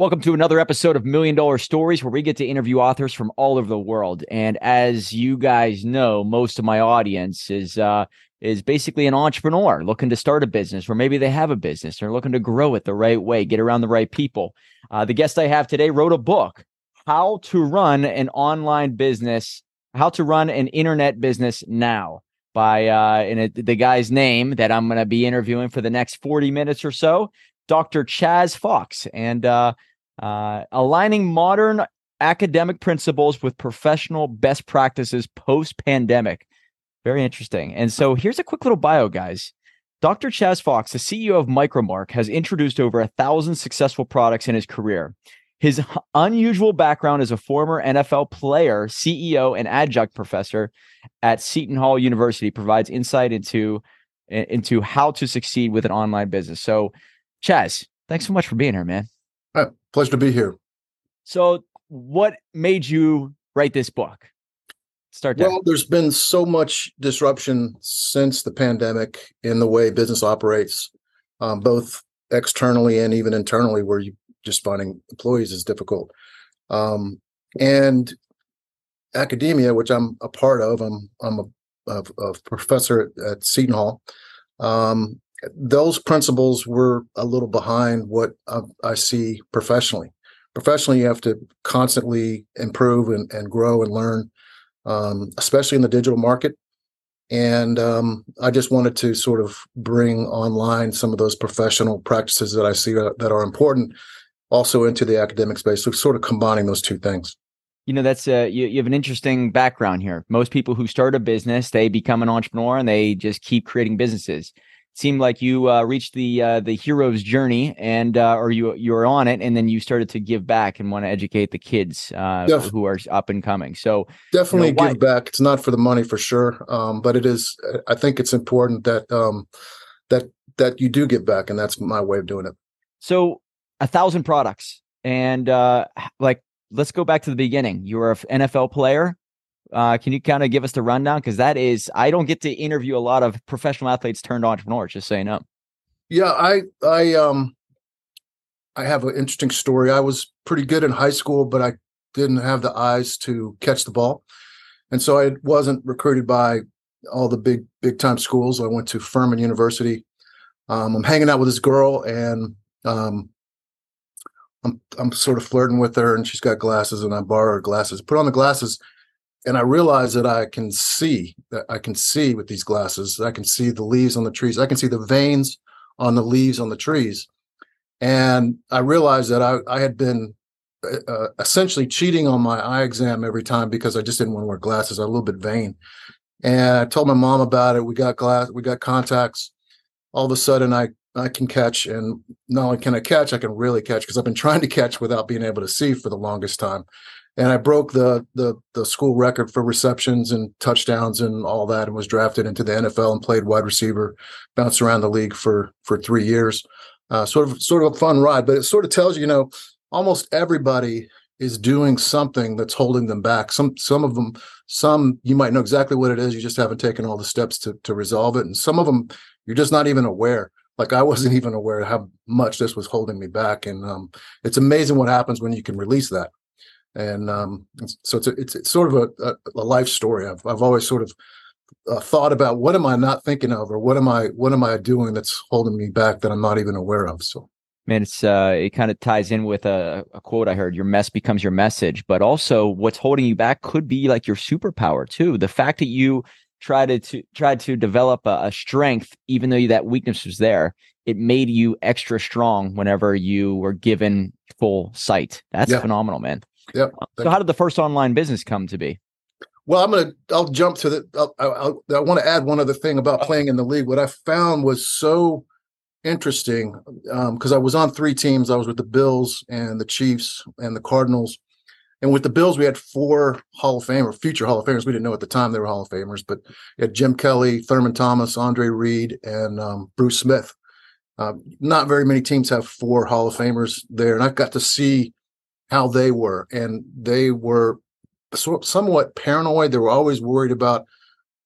Welcome to another episode of Million Dollar Stories, where we get to interview authors from all over the world. And as you guys know, most of my audience is uh, is basically an entrepreneur looking to start a business, or maybe they have a business. They're looking to grow it the right way, get around the right people. Uh, the guest I have today wrote a book, "How to Run an Online Business," how to run an internet business now. By uh, and the guy's name that I'm going to be interviewing for the next 40 minutes or so, Dr. Chas Fox, and uh, uh, aligning modern academic principles with professional best practices post pandemic. Very interesting. And so here's a quick little bio, guys. Dr. Chas Fox, the CEO of Micro-Mark, has introduced over a thousand successful products in his career. His unusual background as a former NFL player, CEO, and adjunct professor at Seton Hall University provides insight into into how to succeed with an online business. So, Chas, thanks so much for being here, man. Pleasure to be here. So, what made you write this book? Start there. Well, there's been so much disruption since the pandemic in the way business operates, um, both externally and even internally, where you just finding employees is difficult. Um, and academia, which I'm a part of, I'm I'm a, a, a professor at, at, Seton Hall. Um, those principles were a little behind what I, I, see professionally. Professionally, you have to constantly improve and, and grow and learn, um, especially in the digital market. And um, I just wanted to sort of bring online some of those professional practices that I see that, that are important also into the academic space. So, sort of combining those two things you know that's uh you, you have an interesting background here most people who start a business they become an entrepreneur and they just keep creating businesses seemed like you uh, reached the uh, the hero's journey and uh, or you you were on it and then you started to give back and want to educate the kids uh, Def- who are up and coming. So definitely you know, give back. It's not for the money for sure um, but it is i think it's important that um, that that you do give back and that's my way of doing it. So a thousand products and uh, like let's go back to the beginning. You were an nfl player uh, can you kind of give us the rundown? Because that is, I don't get to interview a lot of professional athletes turned entrepreneurs. Just saying up. Yeah, I, I, um, I have an interesting story. I was pretty good in high school, but I didn't have the eyes to catch the ball, and so I wasn't recruited by all the big, big time schools. I went to Furman University. Um, I'm hanging out with this girl, and um, I'm I'm sort of flirting with her, and she's got glasses, and I borrow her glasses. Put on the glasses and I realize that I can see that I can see with these glasses. I can see the leaves on the trees. I can see the veins on the leaves on the trees. And I realized that I, I had been uh, uh essentially cheating on my eye exam every time because I just didn't want to wear glasses. I was a little bit vain. And I told my mom about it. We got glass, we got contacts. All of a sudden I I can catch and not only can I catch, I can really catch because I've been trying to catch without being able to see for the longest time and I broke the the the school record for receptions and touchdowns and all that, and was drafted into the NFL and played wide receiver, bounced around the league for for three years. Uh, sort of sort of a fun ride, but it sort of tells you, you know, almost everybody is doing something that's holding them back. Some some of them, some you might know exactly what it is, you just haven't taken all the steps to to resolve it, and some of them you're just not even aware. Like I wasn't even aware how much this was holding me back, and um, it's amazing what happens when you can release that and um, so it's, a, it's, it's sort of a, a, life story. I've I've always sort of uh, thought about what am I not thinking of, or what am I what am I doing that's holding me back that I'm not even aware of. So, man, it's uh, it kind of ties in with a, a quote I heard: "Your mess becomes your message," but also what's holding you back could be like your superpower too. The fact that you tried to, to tried to develop a, a strength, even though that weakness was there, it made you extra strong whenever you were given full sight. That's yeah. phenomenal, man. Yep. So, how did the first online business come to be? Well, I'm gonna. I'll jump to the. I'll, I'll, i want to add one other thing about playing in the league. What I found was so interesting because um, I was on three teams. I was with the Bills and the Chiefs and the Cardinals. And with the Bills, we had four Hall of Fame or future Hall of Famers. We didn't know at the time they were Hall of Famers, but had Jim Kelly, Thurman Thomas, Andre Reed, and um, Bruce Smith. Uh, not very many teams have four Hall of Famers there, and I got to see how they were, and they were somewhat paranoid. They were always worried about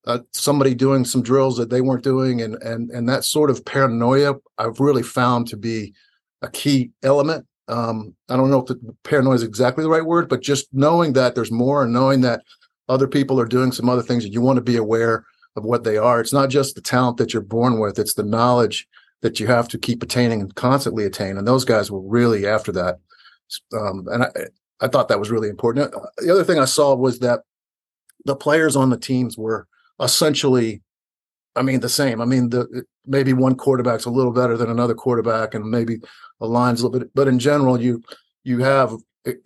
uh, somebody doing some drills that they weren't doing, and and and that sort of paranoia I've really found to be a key element um, I don't know if the paranoia is exactly the right word, but just knowing that there's more and knowing that other people are doing some other things and you want to be aware of what they are. It's not just the talent that you're born with, it's the knowledge that you have to keep attaining and constantly attain. And those guys were really after that. Um, and I, I thought that was really important. The other thing I saw was that the players on the teams were essentially, I mean, the same. I mean, the maybe one quarterback's a little better than another quarterback, and maybe a line's a little bit, but in general, you you have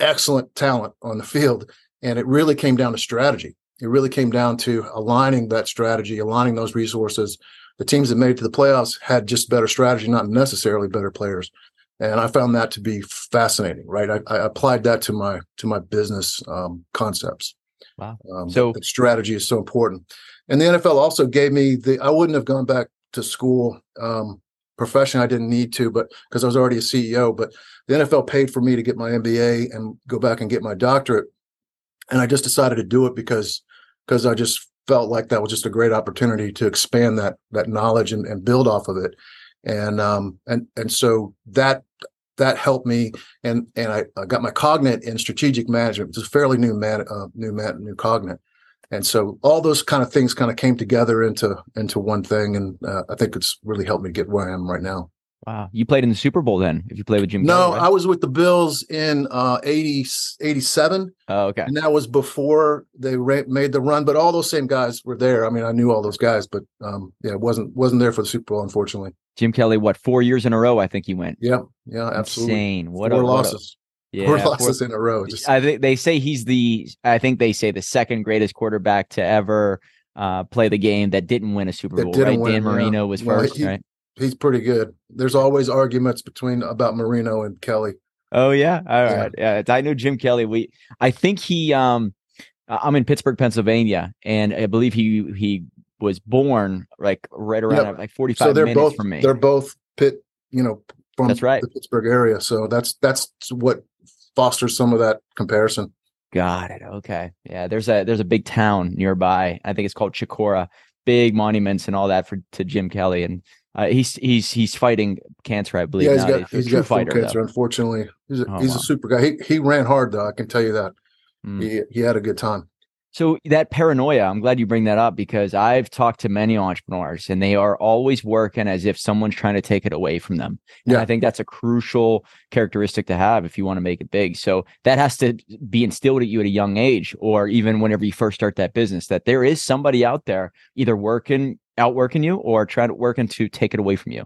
excellent talent on the field, and it really came down to strategy. It really came down to aligning that strategy, aligning those resources. The teams that made it to the playoffs had just better strategy, not necessarily better players. And I found that to be fascinating. Right, I, I applied that to my to my business um, concepts. Wow! Um, so strategy is so important. And the NFL also gave me the. I wouldn't have gone back to school um, profession. I didn't need to, but because I was already a CEO. But the NFL paid for me to get my MBA and go back and get my doctorate and I just decided to do it because because I just felt like that was just a great opportunity to expand that that knowledge and, and build off of it, and um and and so that that helped me and and I, I got my cognate in strategic management, which is fairly new man uh, new man new cognate, and so all those kind of things kind of came together into into one thing, and uh, I think it's really helped me get where I am right now. Wow. You played in the Super Bowl then, if you played with Jim No, right? I was with the Bills in uh, 80, 87. Oh, okay. And that was before they ra- made the run, but all those same guys were there. I mean, I knew all those guys, but um, yeah, it wasn't wasn't there for the Super Bowl, unfortunately. Jim Kelly, what, four years in a row, I think he went. Yeah, yeah, absolutely. Insane. What Four a, losses. What a, Four yeah, losses in a row. Just, I think they say he's the, I think they say the second greatest quarterback to ever uh, play the game that didn't win a Super Bowl, right? win, Dan yeah. Marino was Well, first, he- right? he's pretty good. There's always arguments between about Marino and Kelly. Oh yeah, all Yeah. right. Yeah, I know Jim Kelly. We, I think he. Um, I'm in Pittsburgh, Pennsylvania, and I believe he he was born like right around Yep. like 45 So they're minutes both from me. they're both Pitt, you know, from That's right. the Pittsburgh area. So that's that's what fosters some of that comparison. Got it. Okay. Yeah. There's a there's a big town nearby. I think it's called Chicora. Big monuments and all that for to Jim Kelly, and uh, he's he's he's fighting cancer, I believe. yeah, he's got he's true got fighter. though. cancer. Unfortunately, he's a, Oh, he's wow. a super guy. He he ran hard though. I can tell you that. Mm. He he had a good time. So that paranoia, I'm glad you bring that up because I've talked to many entrepreneurs and they are always working as if someone's trying to take it away from them. And Yeah. I think that's a crucial characteristic to have if you want to make it big. So that has to be instilled at you at a young age or even whenever you first start that business that there is somebody out there either working outworking you or trying to working to take it away from you.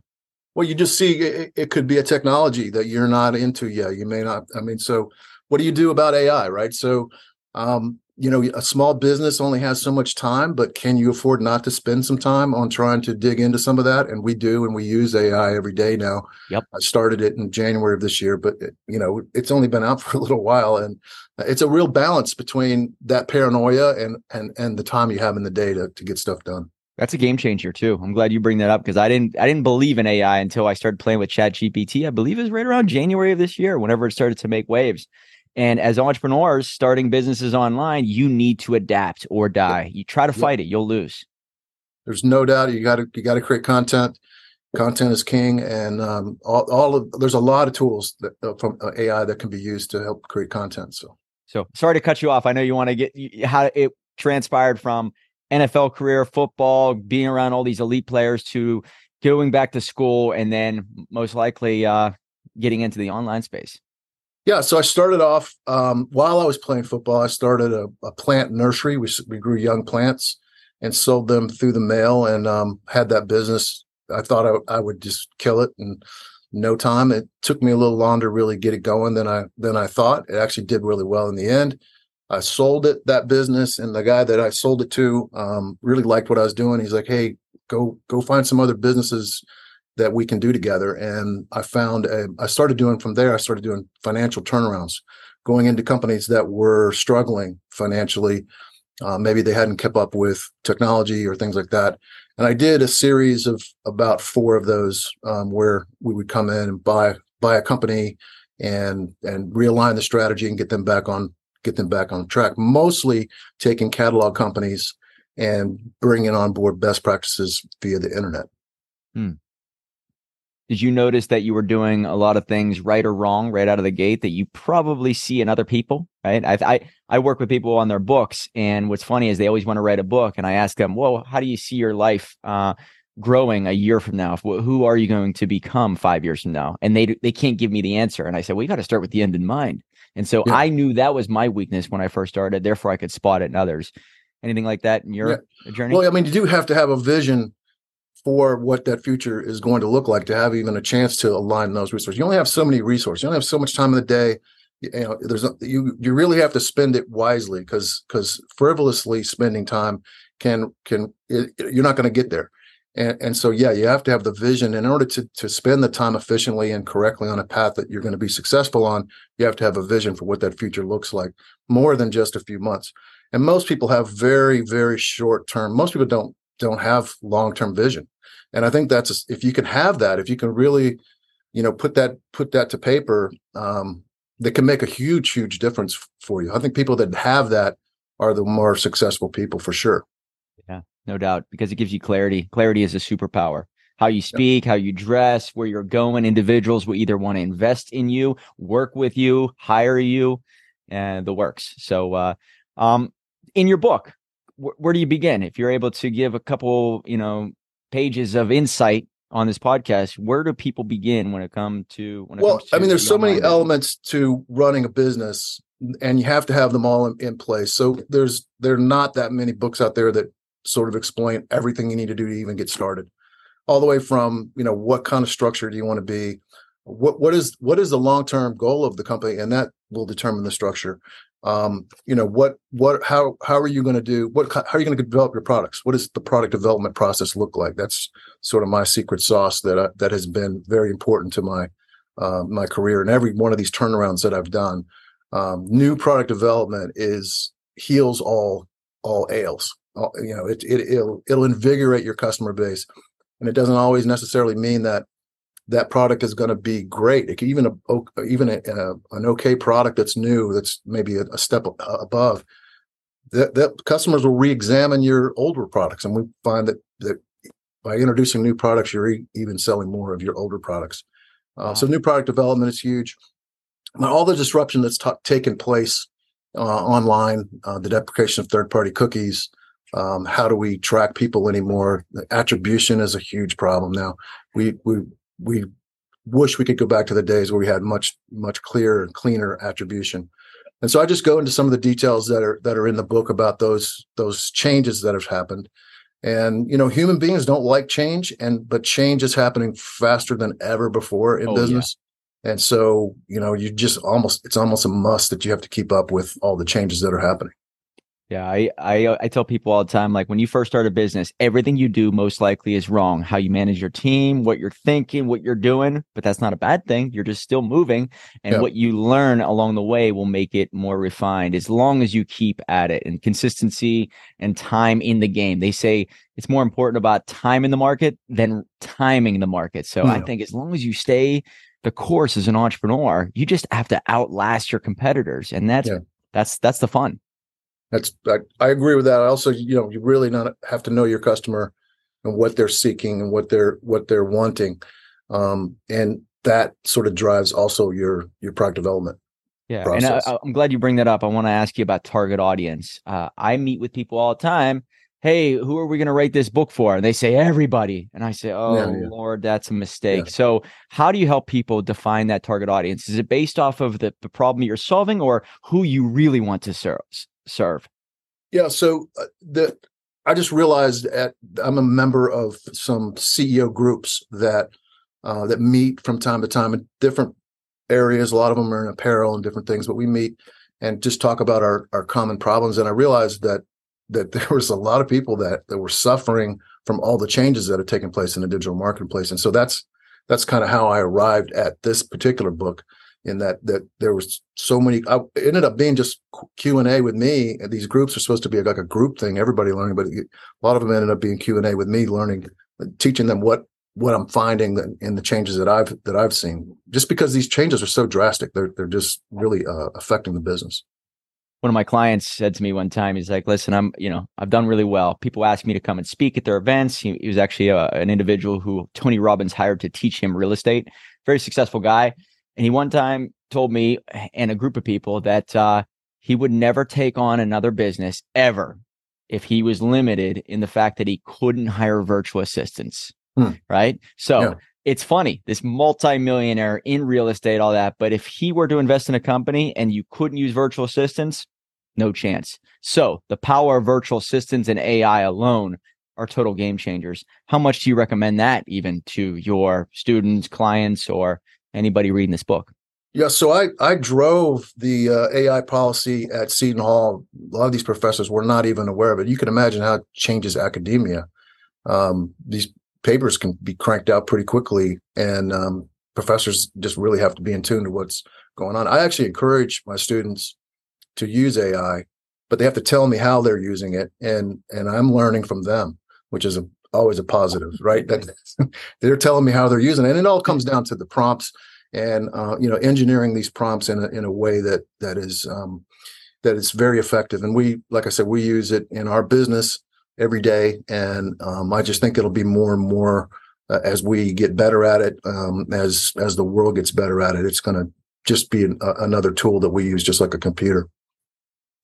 Well, you just see it, it could be a technology that you're not into yet. You may not. I mean, so what do you do about AI, right? So, um, you know, a small business only has so much time, but can you afford not to spend some time on trying to dig into some of that? And we do, and we use AI every day now. Yep. I started it in January of this year, but it, you know, it's only been out for a little while, and it's a real balance between that paranoia and and and the time you have in the day to to get stuff done. That's a game changer too. I'm glad you bring that up because I didn't I didn't believe in AI until I started playing with Chat GPT. I believe it was right around January of this year, whenever it started to make waves. And as entrepreneurs starting businesses online, you need to adapt or die. You try to fight it, you'll lose. there's no doubt you got to you got to create content content is king and um, all, all of there's a lot of tools that, uh, from ai that can be used to help create content so So sorry to cut you off. I know you want to get how it transpired from NFL career, football, being around all these elite players to going back to school and then most likely uh, getting into the online space. Yeah so i started off um, while i was playing football i started a, a plant nursery. We, we grew young plants and sold them through the mail and um, had that business. I thought I, I would just kill it in no time. It took me a little longer to really get it going than i than i thought. It actually did really well in the end. I sold it that business, and the guy that I sold it to um, really liked what I was doing. He's like, "Hey, go go find some other businesses that we can do together." And I found a, I started doing from there. I started doing financial turnarounds, going into companies that were struggling financially. Uh, maybe they hadn't kept up with technology or things like that. And I did a series of about four of those um, where we would come in and buy buy a company and and realign the strategy and get them back on get them back on track. Mostly taking catalog companies and bringing on board best practices via the internet. Did did you notice that you were doing a lot of things right or wrong right out of the gate that you probably see in other people? Right. I, I, I work with people on their books. And what's funny is they always want to write a book. And I ask them, well, how do you see your life uh, growing a year from now? Who are you going to become five years from now? And they, they can't give me the answer. And I said, well, you got to start with the end in mind. And so yeah. I knew that was my weakness when I first started. Therefore, I could spot it in others. Anything like that in your yeah. journey? Well, I mean, you do have to have a vision for what that future is going to look like to have even a chance to align those resources. You only have so many resources. You only have so much time in the day. You know, there's you you really have to spend it wisely because because frivolously spending time can can it, you're not going to get there. And and so yeah, you have to have the vision in order to to spend the time efficiently and correctly on a path that you're going to be successful on. You have to have a vision for what that future looks like more than just a few months. And most people have very very short term. Most people don't don't have long term vision and i think that's a, if you can have that if you can really you know put that put that to paper um that can make a huge huge difference for you i think people that have that are the more successful people for sure yeah no doubt because it gives you clarity clarity is a superpower how you speak, how you dress, where you're going. Individuals will either want to invest in you, work with you, hire you, and the works. So, uh, um, in your book, wh- where do you begin? If you're able to give a couple, you know, pages of insight on this podcast where do people begin when it comes to when it well comes to i mean there's so many business? elements to running a business and you have to have them all in, in, place. So there's there are not that many books out there that sort of explain everything you need to do to even get started. All the way from you know what kind of structure do you want to be? What what is what is the long term goal of the company? And that will determine the structure um, you know what what how how are you going to do what how are you going to develop your products? What does the product development process look like? That's sort of my secret sauce that I, that has been very important to my uh, my career and every one of these turnarounds that I've done. Um, new product development is heals all all ails. All, you know it, it it'll it'll invigorate your customer base. And it doesn't always necessarily mean that that product is going to be great. It can even a, even a, a, an okay product that's new, that's maybe a, a step above. That, that customers will re-examine your older products, and we find that that by introducing new products, you're e- even selling more of your older products. Uh, wow. So new product development is huge. But all the disruption that's t- taken place uh, online, uh, the deprecation of third-party cookies, um, how do we track people anymore? The attribution is a huge problem now. We we we wish we could go back to the days where we had much much clearer and cleaner attribution. And so i just go into some of the details that are that are in the book about those those changes that have happened. And you know human beings don't like change and but change is happening faster than ever before in oh, business. Yeah. and so you know you just almost it's almost a must that you have to keep up with all the changes that are happening yeah, I, I uh, I tell people all the time, like when you first start a business, everything you do most likely is wrong. How you manage your team, what you're thinking, what you're doing, but that's not a bad thing. You're just still moving, and yeah. what you learn along the way will make it more refined. As long as you keep at it, and consistency and time in the game. They say it's more important about time in the market than timing the market. So yeah. I hmm. think as long as you stay the course as an entrepreneur, you just have to outlast your competitors, and that's yeah. that's that's the fun. That's I, I agree with that. I also, you know, you really not have to know your customer and what they're seeking and what they're what they're wanting, um, and that sort of drives also your your product development. Yeah, process. and I, am glad you bring that up. I want to ask you about target audience. Uh, I meet with people all the time. Hey, who are we going to write this book for? And they say everybody, and I say, oh yeah, yeah. Lord, that's a mistake. Yeah. So, how do you help people define that target audience? Is it based off of the, the problem you're solving, or who you really want to serve? Serve? Yeah, so uh, the I just realized at I'm a member of some CEO groups that uh, that meet from time to time in different areas. A lot of them are in apparel and different things, but we meet and just talk about our our common problems. And I realized that that there was a lot of people that that were suffering from all the changes that have taken place in the digital marketplace. And so that's that's kind of how I arrived at this particular book in that that there was so many I ended up being just q&a with me and these groups are supposed to be like a group thing everybody learning but a lot of them ended up being q&a with me learning teaching them what what i'm finding in the changes that i've that i've seen just because these changes are so drastic they're they're just really uh, affecting the business one of my clients said to me one time, he's like, listen, I'm, you know, I've done really well. People ask me to come and speak at their events. He, he was actually a, an individual who Tony Robbins hired to teach him real estate, very successful guy. And he one time told me and a group of people that uh, he would never take on another business ever if he was limited in the fact that he couldn't hire virtual assistants. Hmm. Right. So yeah. it's funny, this multimillionaire in real estate, all that. But if he were to invest in a company and you couldn't use virtual assistants, no chance. So the power of virtual assistants and AI alone are total game changers. How much do you recommend that even to your students, clients, or anybody reading this book? Yeah, so I I drove the uh, AI policy at Seton Hall. A lot of these professors were not even aware of it. You can imagine how it changes academia. Um, these papers can be cranked out pretty quickly, and um, professors just really have to be in tune to what's going on. I actually encourage my students to use AI, but they have to tell me how they're using it, and and I'm learning from them, which is a, always a positive, right? That they're telling me how they're using it, and it all comes down to the prompts and uh, you know engineering these prompts in a, in a way that that is um, that is very effective. And we, like I said, we use it in our business every day, and um, I just think it'll be more and more uh, as we get better at it, um, as as the world gets better at it. It's going to just be an, uh, another tool that we use, just like a computer.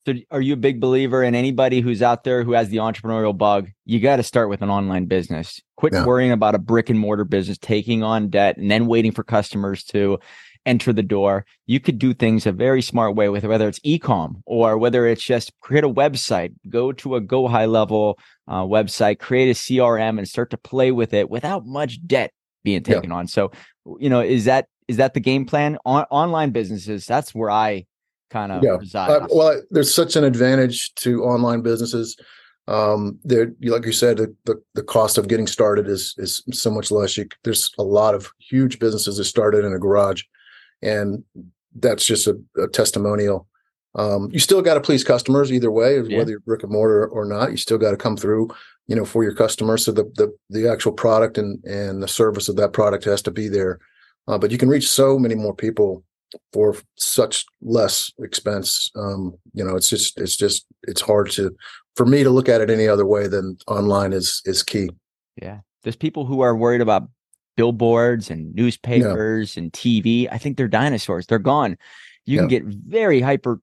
So are you a big believer in anybody who's out there who has the entrepreneurial bug? You got to start with an online business. Quit yeah. worrying about a brick and mortar business, taking on debt and then waiting for customers to enter the door. You could do things a very smart way with whether it's ecom or whether it's just create a website, go to a GoHighLevel uh, website, create a CRM and start to play with it without much debt being taken yeah. on. So, you know, is that is that the game plan on online businesses? That's where I kind of yeah. Uh, well, there's such an advantage to online businesses. Um, there, like you said, the, the, the cost of getting started is is so much less. You, there's a lot of huge businesses that started in a garage, and that's just a, a testimonial. Um, you still got to please customers either way, yeah. whether you're brick and mortar or not. You still got to come through, you know, for your customers. So the the the actual product and and the service of that product has to be there. Uh, but you can reach so many more people for such less expense. Um, you know, it's just it's just it's hard to for me to look at it any other way than online is is key. Yeah. There's people who are worried about billboards and newspapers yeah. and TV. I think they're dinosaurs. They're gone. You yeah. can get very hyper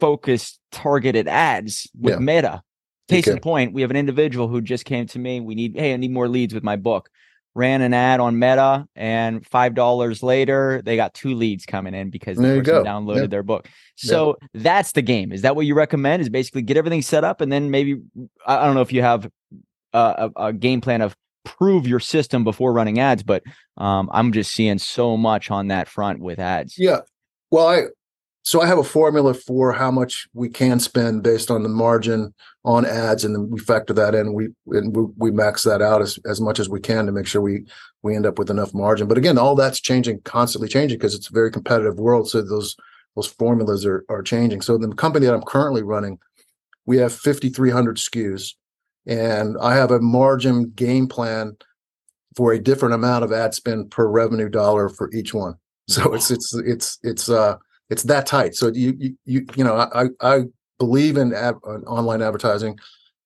focused targeted ads with yeah. meta. Case okay. in point, we have an individual who just came to me. We need, hey, I need more leads with my book ran an ad on Meta, and five dollars later, they got two leads coming in because the person downloaded yep. their book. So yep. that's the game. Is that what you recommend? Is basically get everything set up, and then maybe I don't know if you have a, a, a game plan of prove your system before running ads, but um, I'm just seeing so much on that front with ads. Yeah. Well, I so I have a formula for how much we can spend based on the margin on ads, and then we factor that in. We and we, we max that out as, as much as we can to make sure we we end up with enough margin. But again, all that's changing, constantly changing because it's a very competitive world. So those those formulas are are changing. So the company that I'm currently running, we have 5,300 SKUs, and I have a margin game plan for a different amount of ad spend per revenue dollar for each one. So it's it's it's it's uh it's that tight. So you you you, you know I I believe in ad, online advertising,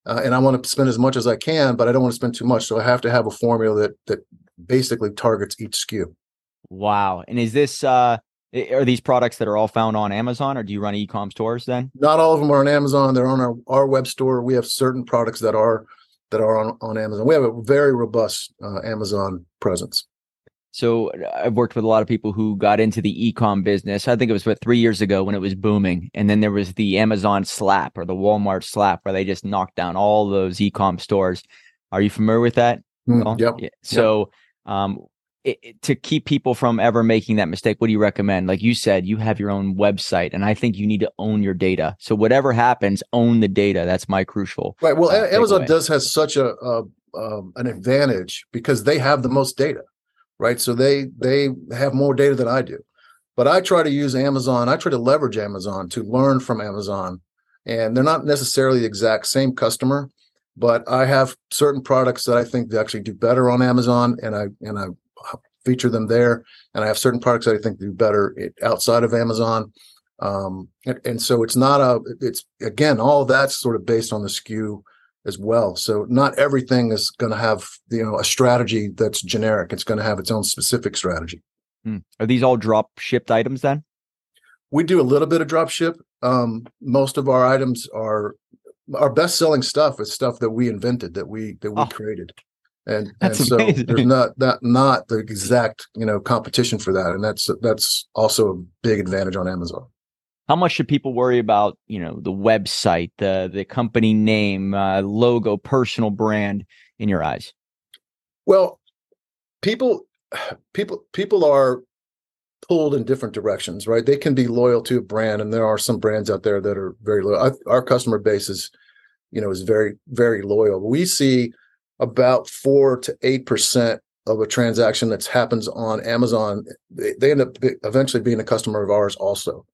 uh, and I want to spend as much as I can, but I don't want to spend too much. So I have to have a formula that that basically targets each SKU. Wow! And is this uh are these products that are all found on Amazon, or do you run e-com stores then? Not all of them are on Amazon. They're on our, our web store. We have certain products that are that are on, on Amazon. We have a very robust uh, Amazon presence. So I've worked with a lot of people who got into the e-com business. I think it was what three years ago when it was booming, and then there was the Amazon slap or the Walmart slap where they just knocked down all those e-com stores. Are you familiar with that? Mm, yep. Yeah. So, yep. um, it, it, to keep people from ever making that mistake, what do you recommend? Like you said, you have your own website, and I think you need to own your data. So whatever happens, own the data. That's my crucial. Right. Well, uh, Amazon does has such a, a um, an advantage because they have the most data right? So they they have more data than I do. But I try to use Amazon. I try to leverage Amazon to learn from Amazon, and they're not necessarily the exact same customer, but I have certain products that I think they actually do better on Amazon, and I and I feature them there. And I have certain products that I think do better outside of Amazon. Um, and, and so it's not a, it's again, all that's sort of based on the SKU as well. So not everything is going to have, you know, a strategy that's generic. It's going to have its own specific strategy. Hmm. Are these all drop shipped items then? We do a little bit of drop ship. Um, most of our items are our best selling stuff is stuff that we invented, that we that we oh, created. And and so amazing. there's not that not the exact, you know, competition for that. And that's that's also a big advantage on Amazon how much should people worry about you know the website the the company name uh, logo personal brand in your eyes? Well people people people are pulled in different directions right? They can be loyal to a brand and there are some brands out there that are very loyal. Our customer base is you know is very very loyal. We see about four to eight percent of a transaction that happens on amazon they, they end up eventually being a customer of ours also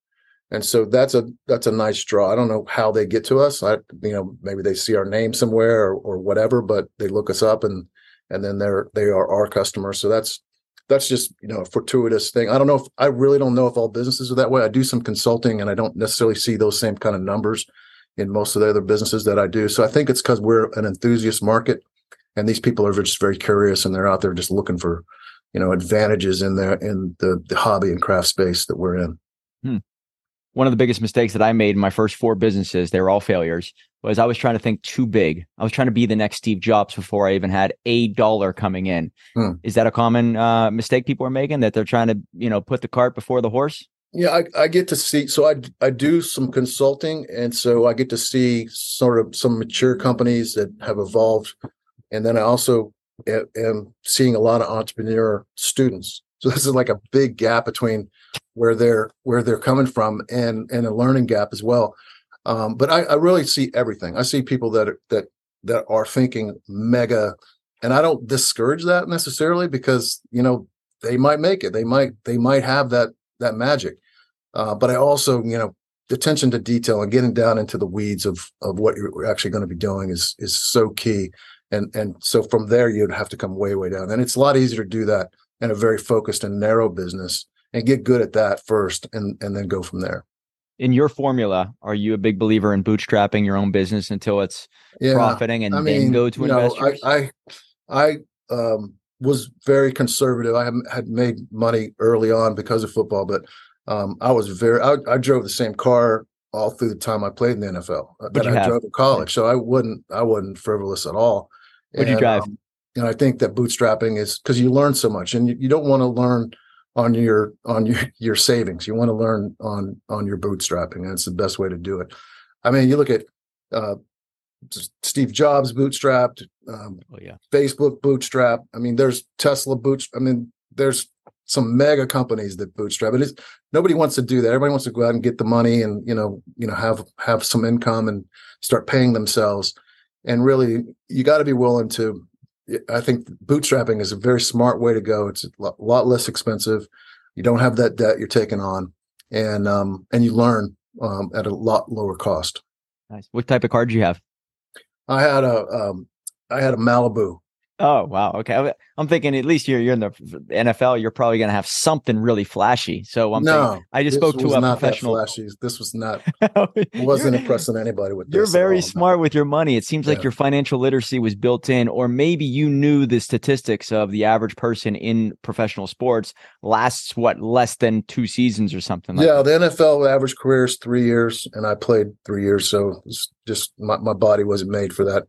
and so that's a that's a nice draw. I don't know how they get to us. I you know maybe they see our name somewhere or, or whatever, but they look us up and and then they're they are our customers. So that's that's just you know a fortuitous thing. I don't know if I really don't know if all businesses are that way. I do some consulting and I don't necessarily see those same kind of numbers in most of the other businesses that I do. So I think it's because we're an enthusiast market and these people are just very curious and they're out there just looking for you know advantages in their in the, the hobby and craft space that we're in. One of the biggest mistakes that I made in my first four businesses, they were all failures, was I was trying to think too big. I was trying to be the next Steve Jobs before I even had a dollar coming in. Hmm. Is that a common uh, mistake people are making that they're trying to, you know, put the cart before the horse? Yeah, I, I get to see. So I I do some consulting, and so I get to see sort of some mature companies that have evolved, and then I also am seeing a lot of entrepreneur students. So this is like a big gap between where they're where they're coming from and and a learning gap as well. Um, but I, I really see everything. I see people that are, that that are thinking mega, and I don't discourage that necessarily because you know they might make it. They might they might have that that magic. Uh, but I also you know the attention to detail and getting down into the weeds of of what you're actually going to be doing is is so key. And and so from there you'd have to come way way down, and it's a lot easier to do that in a very focused and narrow business and get good at that first and and then go from there. In your formula are you a big believer in bootstrapping your own business until it's yeah, profiting and I mean, then go to investors know, i i, I um, was very conservative. I had made money early on because of football but um, i was very I, I, drove the same car all through the time i played in the nfl uh, that i have? drove in college. So i wouldn't i wasn't frivolous at all. What did you drive? um, and i think that bootstrapping is because you learn so much and you, you don't want to learn on your on your your savings. You want to learn on on your bootstrapping. That's the best way to do it. I mean, you look at uh, Steve Jobs bootstrapped. Um, oh yeah, Facebook bootstrap. I mean, there's Tesla boots. I mean, there's some mega companies that bootstrap. It is nobody wants to do that. Everybody wants to go out and get the money and you know you know have have some income and start paying themselves. And really, you got to be willing to I think bootstrapping is a very smart way to go. It's a lot less expensive. You don't have that debt you're taking on, and um, and you learn um, at a lot lower cost. Nice. What type of car do you have? I had a um, I had a Malibu Oh wow. Okay. I'm thinking at least you're you're in the NFL. You're probably going to have something really flashy. So I'm no, thinking, I just spoke to a professional. This was not. wasn't impressing anybody with. You're very smart with your money. It seems yeah. like your financial literacy was built in, or maybe you knew the statistics of the average person in professional sports lasts what less than two seasons or something. Like yeah, that. the NFL average career is three years, and I played three years, so it's just my my body wasn't made for that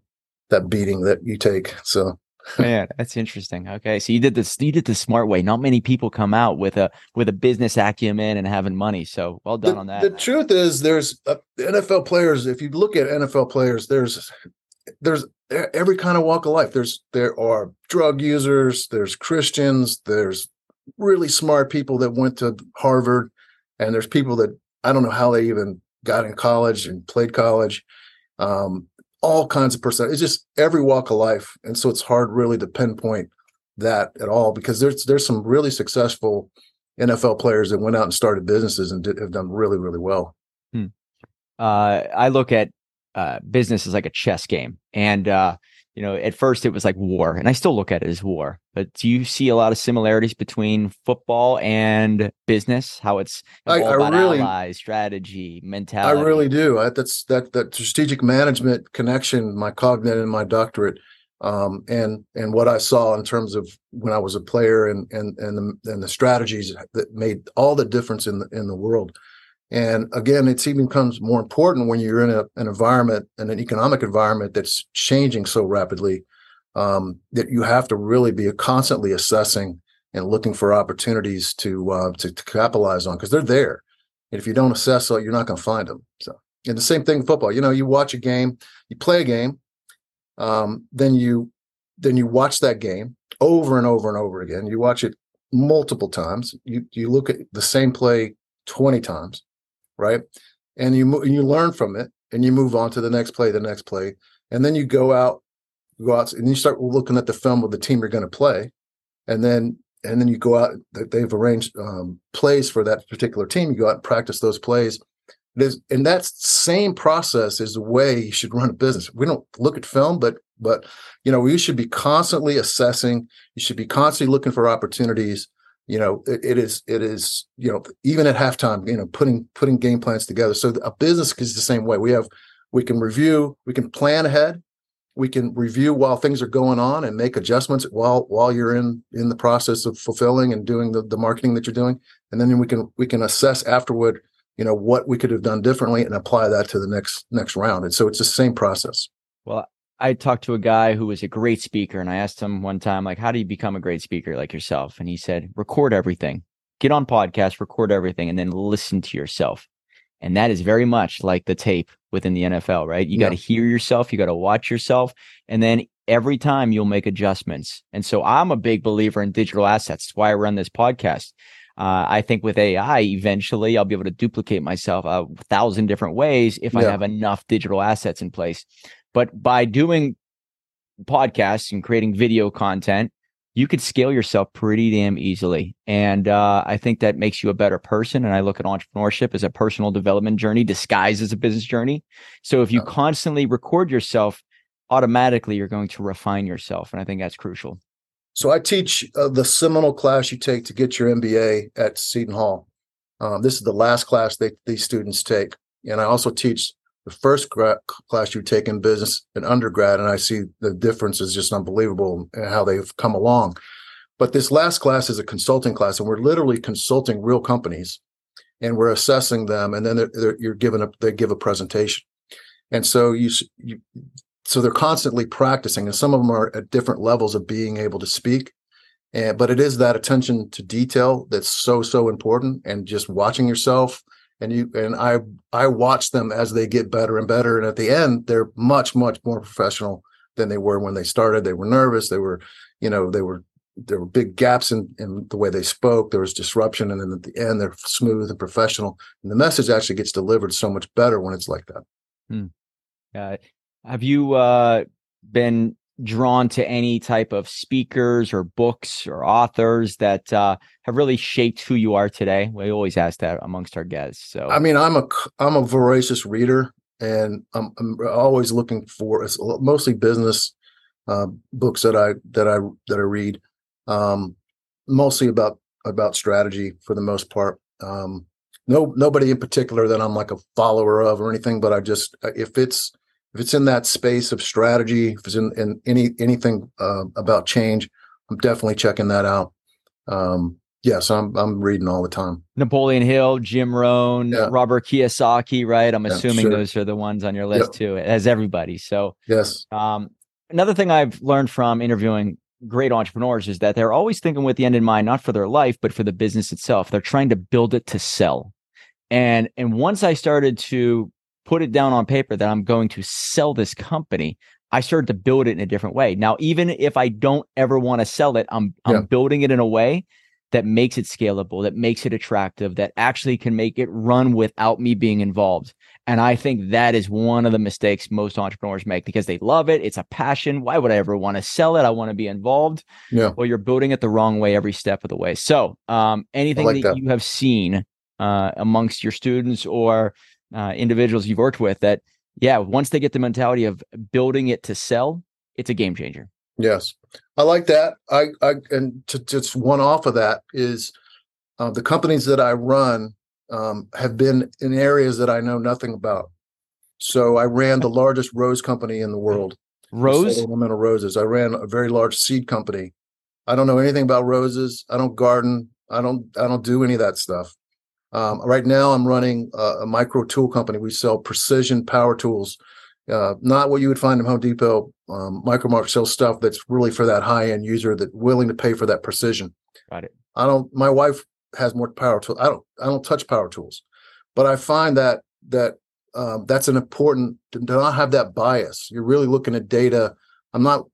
that beating that you take. So Man, that's interesting. Okay, so you did this. You did the smart way. Not many people come out with a with a business acumen and having money. So well done the, on that. The truth is, there's uh, NFL players. If you look at NFL players, there's there's every kind of walk of life. There's there are drug users. There's Christians. There's really smart people that went to Harvard, and there's people that I don't know how they even got in college and played college. Um, all kinds of person. It's just every walk of life, and so it's hard really to pinpoint that at all because there's there's some really successful NFL players that went out and started businesses and did, have done really really well. Hmm. Uh, I look at uh, business as like a chess game, and uh, you know, at first it was like war, and I still look at it as war. But do you see a lot of similarities between football and business? How it's I, all I about really, allies, strategy, mentality. I really do. I, that's that that strategic management connection, my cognate and my doctorate, um, and and what I saw in terms of when I was a player and and and the, and the strategies that made all the difference in the in the world. And again, it's even becomes more important when you're in a, an environment, and an economic environment that's changing so rapidly, um, that you have to really be constantly assessing and looking for opportunities to uh, to, to capitalize on because they're there. And if you don't assess, it, you're not going to find them. So, and the same thing in football. You know, you watch a game, you play a game, um, then you then you watch that game over and over and over again. You watch it multiple times. You you look at the same play twenty times right? And you you learn from it, and you move on to the next play, the next play, and then you go out, go out, and you start looking at the film of the team you're going to play, and then and then you go out. They've arranged um, plays for that particular team. You go out and practice those plays. There's, and that same process is the way you should run a business. We don't look at film, but but you know you should be constantly assessing. You should be constantly looking for opportunities you know it, it is it is you know even at halftime you know putting putting game plans together. So a business is the same way. We have we can review we can plan ahead. We can review while things are going on and make adjustments while while you're in in the process of fulfilling and doing the, the marketing that you're doing. And then we can we can assess afterward you know what we could have done differently and apply that to the next next round. And so it's the same process. Well I talked to a guy who was a great speaker, and I asked him one time, like, how do you become a great speaker like yourself? And he said, record everything, get on podcast, record everything, and then listen to yourself. And that is very much like the tape within the NFL, right? You yeah. got to hear yourself, you got to watch yourself, and then every time you'll make adjustments. And so I'm a big believer in digital assets. That's why I run this podcast. Uh, I think with AI, eventually I'll be able to duplicate myself a thousand different ways if yeah. I have enough digital assets in place. But by doing podcasts and creating video content, you could scale yourself pretty damn easily. And uh, I think that makes you a better person. And I look at entrepreneurship as a personal development journey disguised as a business journey. So if you constantly record yourself, automatically you're going to refine yourself. And I think that's crucial. So I teach uh, the seminal class you take to get your MBA at Seton Hall. Um, this is the last class they, these students take. And I also teach the first gra- class you take in business in undergrad, and I see the difference is just unbelievable and how they've come along. But this last class is a consulting class, and we're literally consulting real companies, and we're assessing them, and then they're, they're, you're given a they give a presentation, and so you, you so they're constantly practicing, and some of them are at different levels of being able to speak. And, but it is that attention to detail that's so so important and just watching yourself and you and I I watch them as they get better and better. And at the end, they're much much more professional than they were when they started. They were nervous. They were, you know, they were there were big gaps in, in the way they spoke. There was disruption, and then at the end, they're smooth and professional. And the message actually gets delivered so much better when it's like that. Hmm. Uh, have you uh, been drawn to any type of speakers or books or authors that uh, have really shaped who you are today? We always ask that amongst our guests. So, I mean, I'm a I'm a voracious reader, and I'm, I'm always looking for it's mostly business uh, books that I that I that I read, um, mostly about about strategy for the most part. Um, no, nobody in particular that I'm like a follower of or anything, but I just if it's if it's in that space of strategy, if it's in, in any anything uh, about change, I'm definitely checking that out. Um, yes, I'm I'm reading all the time. Napoleon Hill, Jim Rohn, yeah. Robert Kiyosaki, right? I'm yeah, assuming sure. those are the ones on your list yep. too, as everybody. So yes. Um, another thing I've learned from interviewing great entrepreneurs is that they're always thinking with the end in mind, not for their life, but for the business itself. They're trying to build it to sell. And and once I started to put it down on paper that I'm going to sell this company, I started to build it in a different way. Now, even if I don't ever want to sell it, I'm I'm yeah. building it in a way that makes it scalable, that makes it attractive, that actually can make it run without me being involved. And I think that is one of the mistakes most entrepreneurs make because they love it. It's a passion. Why would I ever want to sell it? I want to be involved. Yeah. Well, you're building it the wrong way every step of the way. So, um, anything like that, that, you have seen uh, amongst your students or uh, individuals you've worked with that, yeah, once they get the mentality of building it to sell, it's a game changer. Yes, I like that. I, I and to just one off of that is uh, the companies that I run um, have been in areas that I know nothing about. So I ran the largest rose company in the world. Rose ornamental roses. I ran a very large seed company. I don't know anything about roses. I don't garden. I don't. I don't do any of that stuff. Um, right now, I'm running a, a, micro tool company. We sell precision power tools, uh, not what you would find in Home Depot. Um, Micro-Mark sells stuff that's really for that high end user that willing to pay for that precision. Got it. I don't. My wife has more power tools. I don't. I don't touch power tools, but I find that that um, that's an important to not have that bias. You're really looking at data. I'm not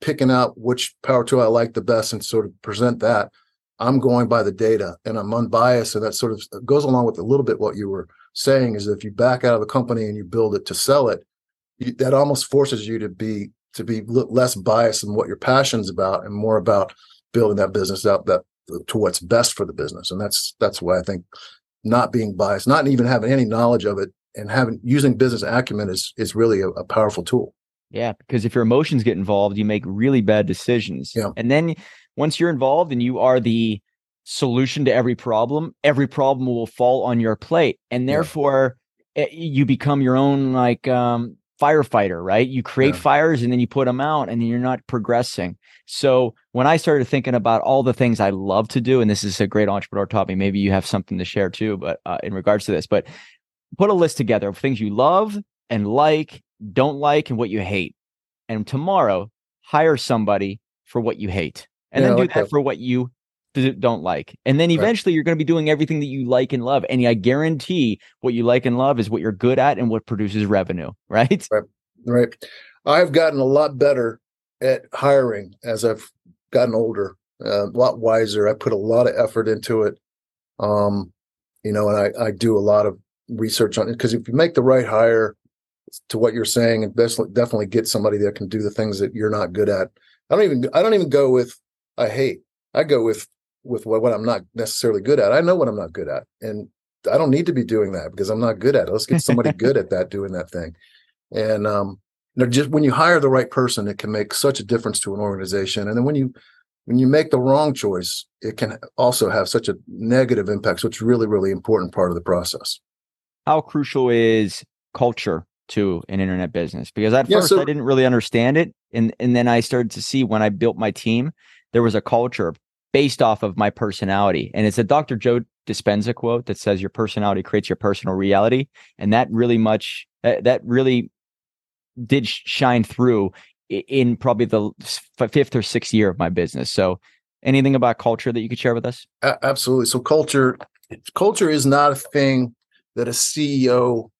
picking out which power tool I like the best and sort of present that. I'm going by the data and I'm unbiased. And that sort of goes along with a little bit what you were saying is if you back out of a company and you build it to sell it, you, that almost forces you to be to be less biased in what your passion's about and more about building that business out that to what's best for the business. And that's that's why I think not being biased, not even having any knowledge of it and having using business acumen is is really a, a powerful tool. Yeah, because if your emotions get involved, you make really bad decisions. Yeah. And then once you're involved and you are the solution to every problem, every problem will fall on your plate. And therefore yeah. you become your own like um, firefighter, right? You create yeah. fires and then you put them out and then you're not progressing. So when I started thinking about all the things I love to do, and this is a great entrepreneur taught me, maybe you have something to share too, but uh, in regards to this, but put a list together of things you love and like, don't like, and what you hate. And tomorrow, hire somebody for what you hate, and yeah, then do like that, that, for what you don't like. And then eventually, right. you're going to be doing everything that you like and love. And I guarantee what you like and love is what you're good at and what produces revenue. Right. Right. Right. I've gotten a lot better at hiring as I've gotten older, uh, a lot wiser. I put a lot of effort into it. Um, you know, and I, I do a lot of research on it because if you make the right hire to what you're saying and definitely definitely get somebody that can do the things that you're not good at. I don't even I don't even go with I hate. I go with with what, what I'm not necessarily good at. I know what I'm not good at. And I don't need to be doing that because I'm not good at it. Let's get somebody good at that doing that thing. And um just when you hire the right person, it can make such a difference to an organization. And then when you when you make the wrong choice, it can also have such a negative impact. So it's really, really important part of the process how crucial is culture to an internet business? Because at yeah, first so- I didn't really understand it. And and then I started to see when I built my team, there was a culture based off of my personality. And it's a Dr. Joe Dispenza quote that says your personality creates your personal reality. And that really much that really did shine through in probably the fifth or sixth year of my business. So anything about culture that you could share with us? Absolutely. So culture culture is not a thing that a CEO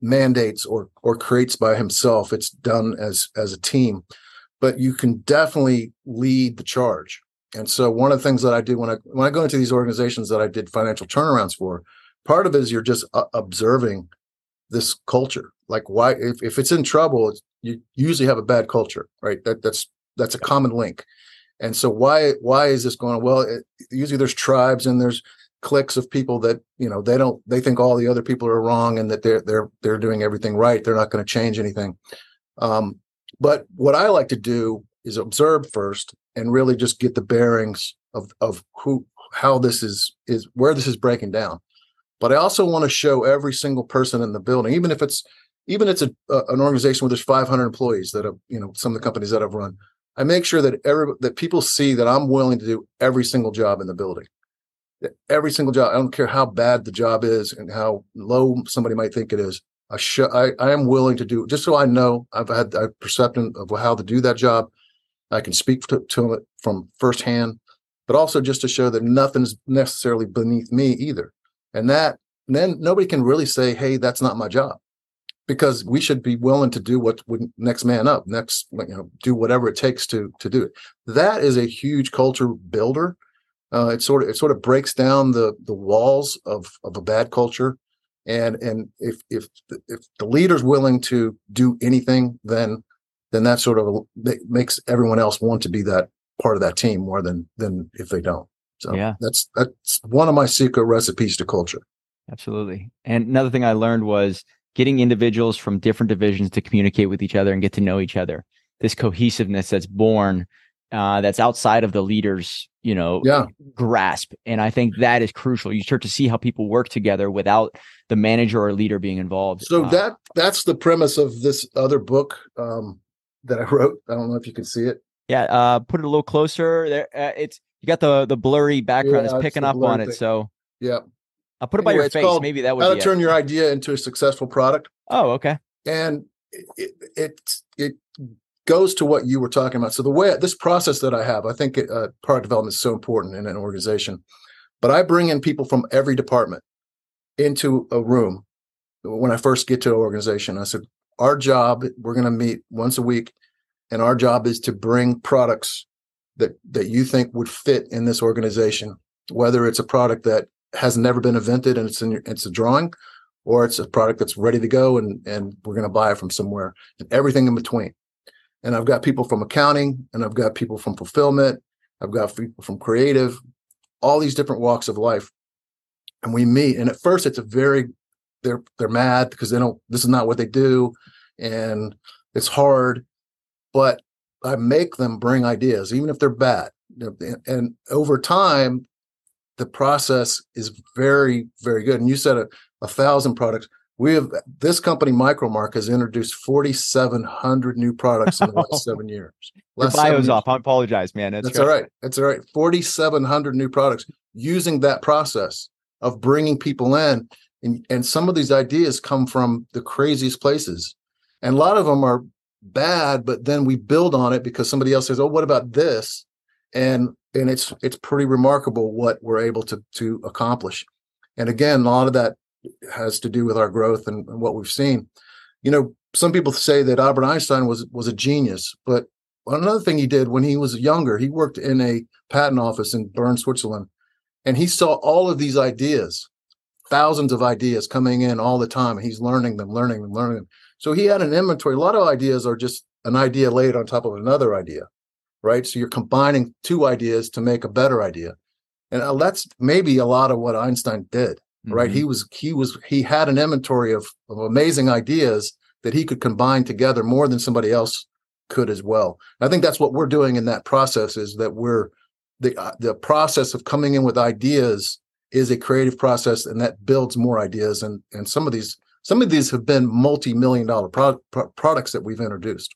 mandates or or creates by himself. It's done as as a team, but you can definitely lead the charge. And so one of the things that I do when I when I go into these organizations that I did financial turnarounds for, part of it is you're just uh, observing this culture. Like why if, if it's in trouble, it's, you usually have a bad culture, right? That that's that's a common link. And so why why is this going on? Well, it, usually there's tribes and there's cliques of people that you know they don't they think all the other people are wrong and that they're they're they're doing everything right they're not going to change anything um, but what i like to do is observe first and really just get the bearings of of who how this is is where this is breaking down but i also want to show every single person in the building even if it's even if it's a, a, an organization where there's 500 employees that have you know some of the companies that i've run i make sure that every that people see that i'm willing to do every single job in the building every single job. I don't care how bad the job is and how low somebody might think it is. I, sh- I, I am willing to do just so I know I've had a perception of how to do that job. I can speak to, to it from firsthand, but also just to show that nothing's necessarily beneath me either. And that then nobody can really say, "Hey, that's not my job," because we should be willing to do what next man up, next you know, do whatever it takes to to do it. That is a huge culture builder uh, it sort of it sort of breaks down the the walls of of a bad culture, and and if if if the leader's willing to do anything, then then that sort of makes everyone else want to be that part of that team more than than if they don't. So yeah, that's that's one of my secret recipes to culture. Absolutely. And another thing I learned was getting individuals from different divisions to communicate with each other and get to know each other. this cohesiveness that's born uh, that's outside of the leader's you know yeah. grasp and i think that is crucial you start to see how people work together without the manager or leader being involved So Uh, that that's the premise of this other book um, that I wrote. I don't know if you can see it. yeah uh put it a little closer there uh, it's you got the the blurry background Yeah, it's picking up on it so Yeah. i'll put it by Anyway, your it's face called maybe that would How to it. turn your idea into a successful product. oh okay and it, it it goes to what you were talking about. So the way this process that I have, I think uh, product development is so important in an organization. But I bring in people from every department into a room when I first get to an organization. I said, our job, we're going to meet once a week, and our job is to bring products that that you think would fit in this organization. Whether it's a product that has never been invented and it's in your, it's a drawing, or it's a product that's ready to go and and we're going to buy it from somewhere and everything in between and i've got people from accounting and i've got people from fulfillment i've got people from creative all these different walks of life. And we meet and at first it's a very they're they're mad because they don't this is not what they do and it's hard but i make them bring ideas even if they're bad. And over time the process is very very good. And you said a, a thousand products we have this company Micro-Mark has introduced 4700 new products in the last seven years. Last seven bio's off. I apologize man. That's, that's all right. that's all right. 4700 new products using that process of bringing people in and, and some of these ideas come from the craziest places. And a lot of them are bad but then we build on it because somebody else says oh what about this? And and it's it's pretty remarkable what we're able to to accomplish. And again a lot of that has to do with our growth and, and what we've seen. You know some people say that albert einstein was was a genius but another thing he did when he was younger he worked in a patent office in bern switzerland and he saw all of these ideas thousands of ideas coming in all the time he's learning them learning them learning them. So he had an inventory. A lot of ideas are just an idea laid on top of another idea right? So you're combining two ideas to make a better idea. And uh, that's maybe a lot of what einstein did right? Mhm. he was he was he had an inventory of, of amazing ideas that he could combine together more than somebody else could as well. I think that's what we're doing in that process is that we're the uh, the process of coming in with ideas is a creative process and that builds more ideas. And and some of these some of these have been multi-million dollar pro- pro- products that we've introduced.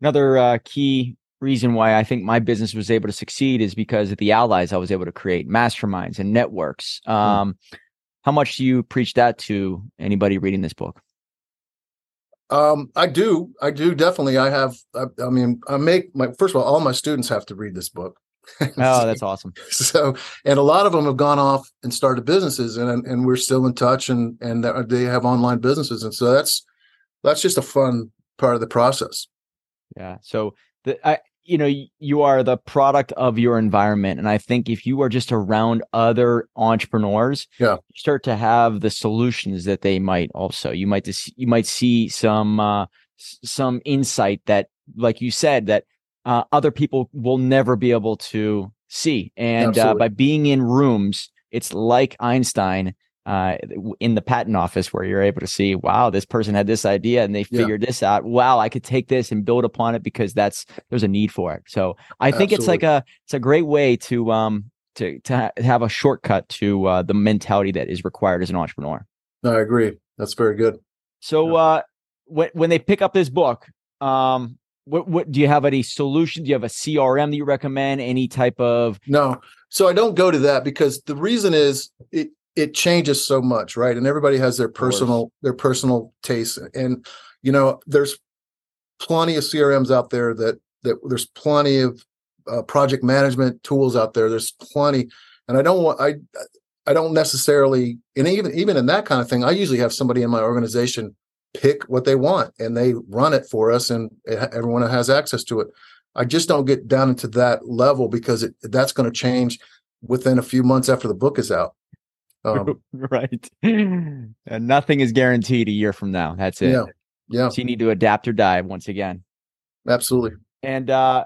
Another uh, key reason why I think my business was able to succeed is because of the allies I was able to create, masterminds and networks. Um, How much do you preach that to anybody reading this book? Um, I do. I do definitely. I have. I, I mean, I make my first of all, all my students have to read this book. Oh, that's awesome. so, and a lot of them have gone off and started businesses, and and we're still in touch, and and they have online businesses, and so that's that's just a fun part of the process. Yeah. So the I you know you are the product of your environment and I think if you are just around other entrepreneurs Yeah. you start to have the solutions that they might also you might just you might see some uh some insight that like you said that uh, other people will never be able to see and uh, by being in rooms it's like Einstein uh, in the patent office where you're able to see, wow, this person had this idea and they Yeah. figured this out. Wow, I could take this and build upon it because that's there's a need for it. So I think it's like a it's a great way to um to to ha- have a shortcut to uh, the mentality that is required as an entrepreneur. No, I agree. That's very good. So uh, when when they pick up this book, um, what what do you have any solution? Do you have a CRM that you recommend? Any type of No, so I don't go to that because the reason is it it changes so much, right? And everybody has their personal their personal tastes, and you know, there's plenty of CRMs out there that that there's plenty of uh, project management tools out there. There's plenty, and I don't want I I don't necessarily, and even even in that kind of thing, I usually have somebody in my organization pick what they want and they run it for us, and it, everyone has access to it. I just don't get down into that level because it, that's going to change within a few months after the book is out. Um, right, and nothing is guaranteed a year from now. That's it. yeah, yeah, So you need to adapt or die once again. absolutely. And uh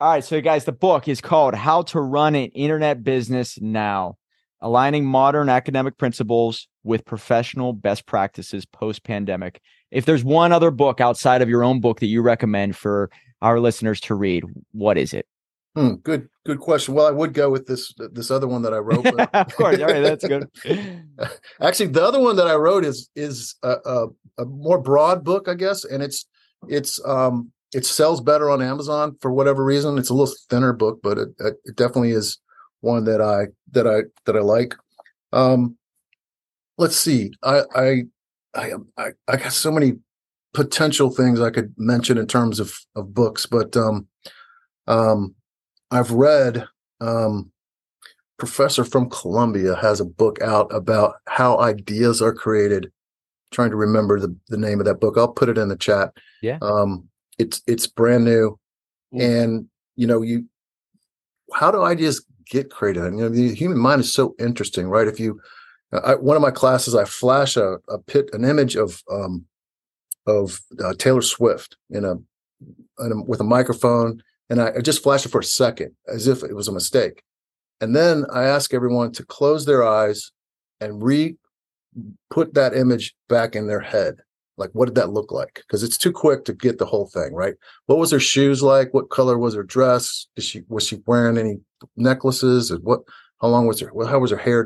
all right, so guys, the book is called How to Run an Internet Business Now. aligning modern academic principles with professional best practices post pandemic. If there's one other book outside of your own book that you recommend for our listeners to read, what is it? Hmm, good, good question. Well, I would go with this this other one that I wrote. But... of course, all right, that's good. Actually, the other one that I wrote is is a, a, a, more broad book, I guess, and it's it's um it sells better on Amazon for whatever reason. It's a little thinner book, but it, it definitely is one that I that I that I like. Um, let's see. I I I I, I got so many potential things I could mention in terms of of books, but um, um, I've read um, professor from Columbia has a book out about how ideas are created. I'm trying to remember the the name of that book. I'll put it in the chat. Yeah. Um, it's it's brand new, Ooh. and you know you how do ideas get created? And, you know, the human mind is so interesting, right? If you, I, one of my classes, I flash a, a pit, an image of um, of uh, Taylor Swift in a, in a, with a microphone, and I, just flash it for a second as if it was a mistake, and then I ask everyone to close their eyes and re put that image back in their head. Like what did that look like? Because it's too quick to get the whole thing right? What was her shoes like? What color was her dress? Is she was she wearing any necklaces? And what how long was her how was her hair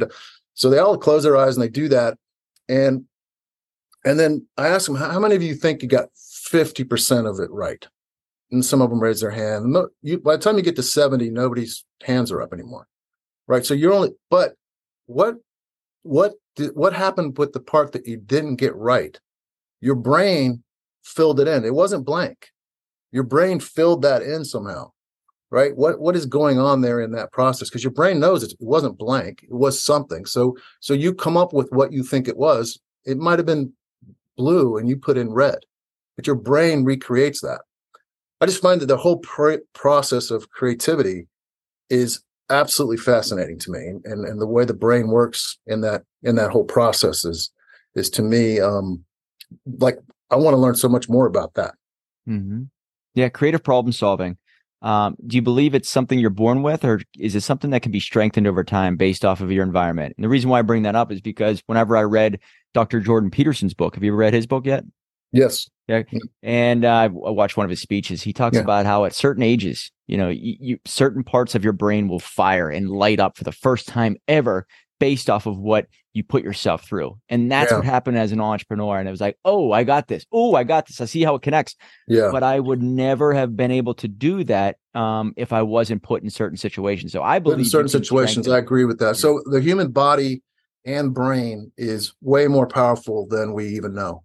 so they all close their eyes and they do that. And and then i ask them how many of you think you got 50% of it right and some of them raise their hand. You, by the time you get to 70 nobody's hands are up anymore right? So you're only but what what did, what happened with the part that you didn't get right? Your brain filled it in. It wasn't blank. Your brain filled that in somehow right? What what is going on there in that process? Because your brain knows it, it wasn't blank. It was something. So so you come up with what you think it was. It might have been blue and you put in red but your brain recreates that i just find that the whole pr- process of creativity is absolutely fascinating to me and and the way the brain works in that in that whole process is is to me um like i want to learn so much more about that mm-hmm. yeah creative problem solving um, do you believe it's something you're born with, or is it something that can be strengthened over time based off of your environment? And the reason why I bring that up is because whenever I read Dr. Jordan Peterson's book, have you ever read his book yet? Yes. Yeah. And uh, I watched one of his speeches. He talks yeah. about how at certain ages, you know, you, you, certain parts of your brain will fire and light up for the first time ever based off of what you put yourself through. And that's yeah. what happened as an entrepreneur. And it was like, oh, I got this. Oh, I got this. I see how it connects. Yeah. But I would never have been able to do that um, if I wasn't put in certain situations. So I believe in certain situations, I agree with that. So the human body and brain is way more powerful than we even know.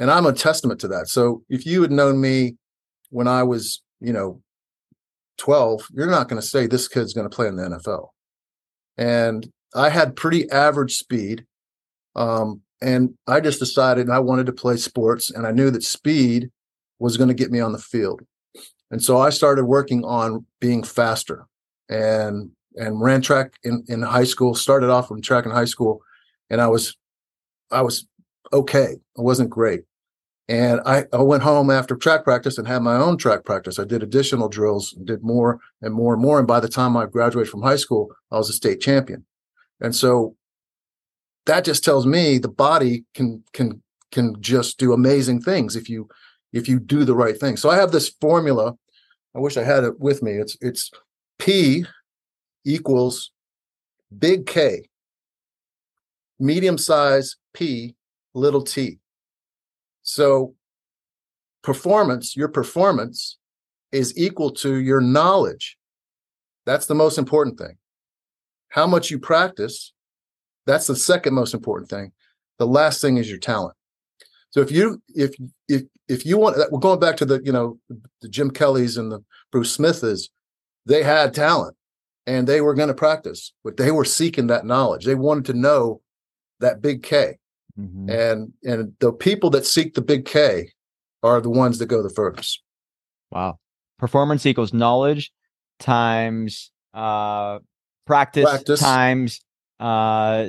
And I'm a testament to that. So if you had known me when I was, you know, 12, you're not going to say this kid's going to play in the NFL. And I had pretty average speed. Um, and I just decided I wanted to play sports and I knew that speed was going to get me on the field. And so I started working on being faster and and ran track in, in high school, started off from track in high school, and I was I was okay. I wasn't great. And I, I went home after track practice and had my own track practice. I did additional drills, did more and more and more. And by the time I graduated from high school, I was a state champion. And so that just tells me the body can can can just do amazing things if you if you do the right thing. So I have this formula. I wish I had it with me. It's it's P equals big K, medium size P, little t. So performance, your performance is equal to your knowledge. That's the most important thing. How much you practice that's the second most important thing. The last thing is your talent. So if you if if if you want we're going back to the you know the jim kellys and the bruce smiths they had talent and they were going to practice but they were seeking that knowledge. They wanted to know that big k mm-hmm. and and the people that seek the big k are the ones that go the furthest wow performance equals knowledge times uh practice, practice. times uh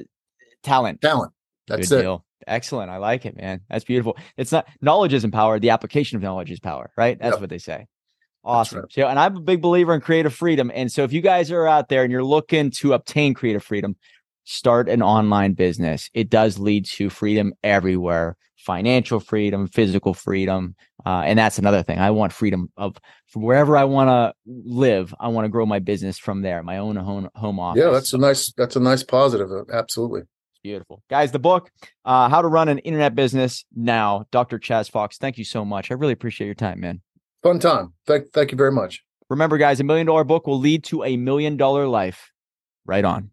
talent. Talent. That's Good it. Deal. Excellent. I like it, man. That's beautiful. It's not knowledge isn't power. The application of knowledge is power, right? That's yep. what they say. Awesome. Right. So, and I'm a big believer in creative freedom. And so, if you guys are out there and you're looking to obtain creative freedom, start an online business. It does lead to freedom everywhere financial freedom, physical freedom. Uh, and that's another thing. I want freedom of from wherever I want to live. I want to grow my business from there, my own home, home office. Yeah, that's a nice, that's a nice positive. Absolutely. Beautiful. Guys, the book, uh, How to Run an Internet Business Now, Dr. Chas Fox. Thank you so much. I really appreciate your time, man. Fun time. Thank, thank you very much. Remember, guys, a million dollar book will lead to a million dollar life. Right on.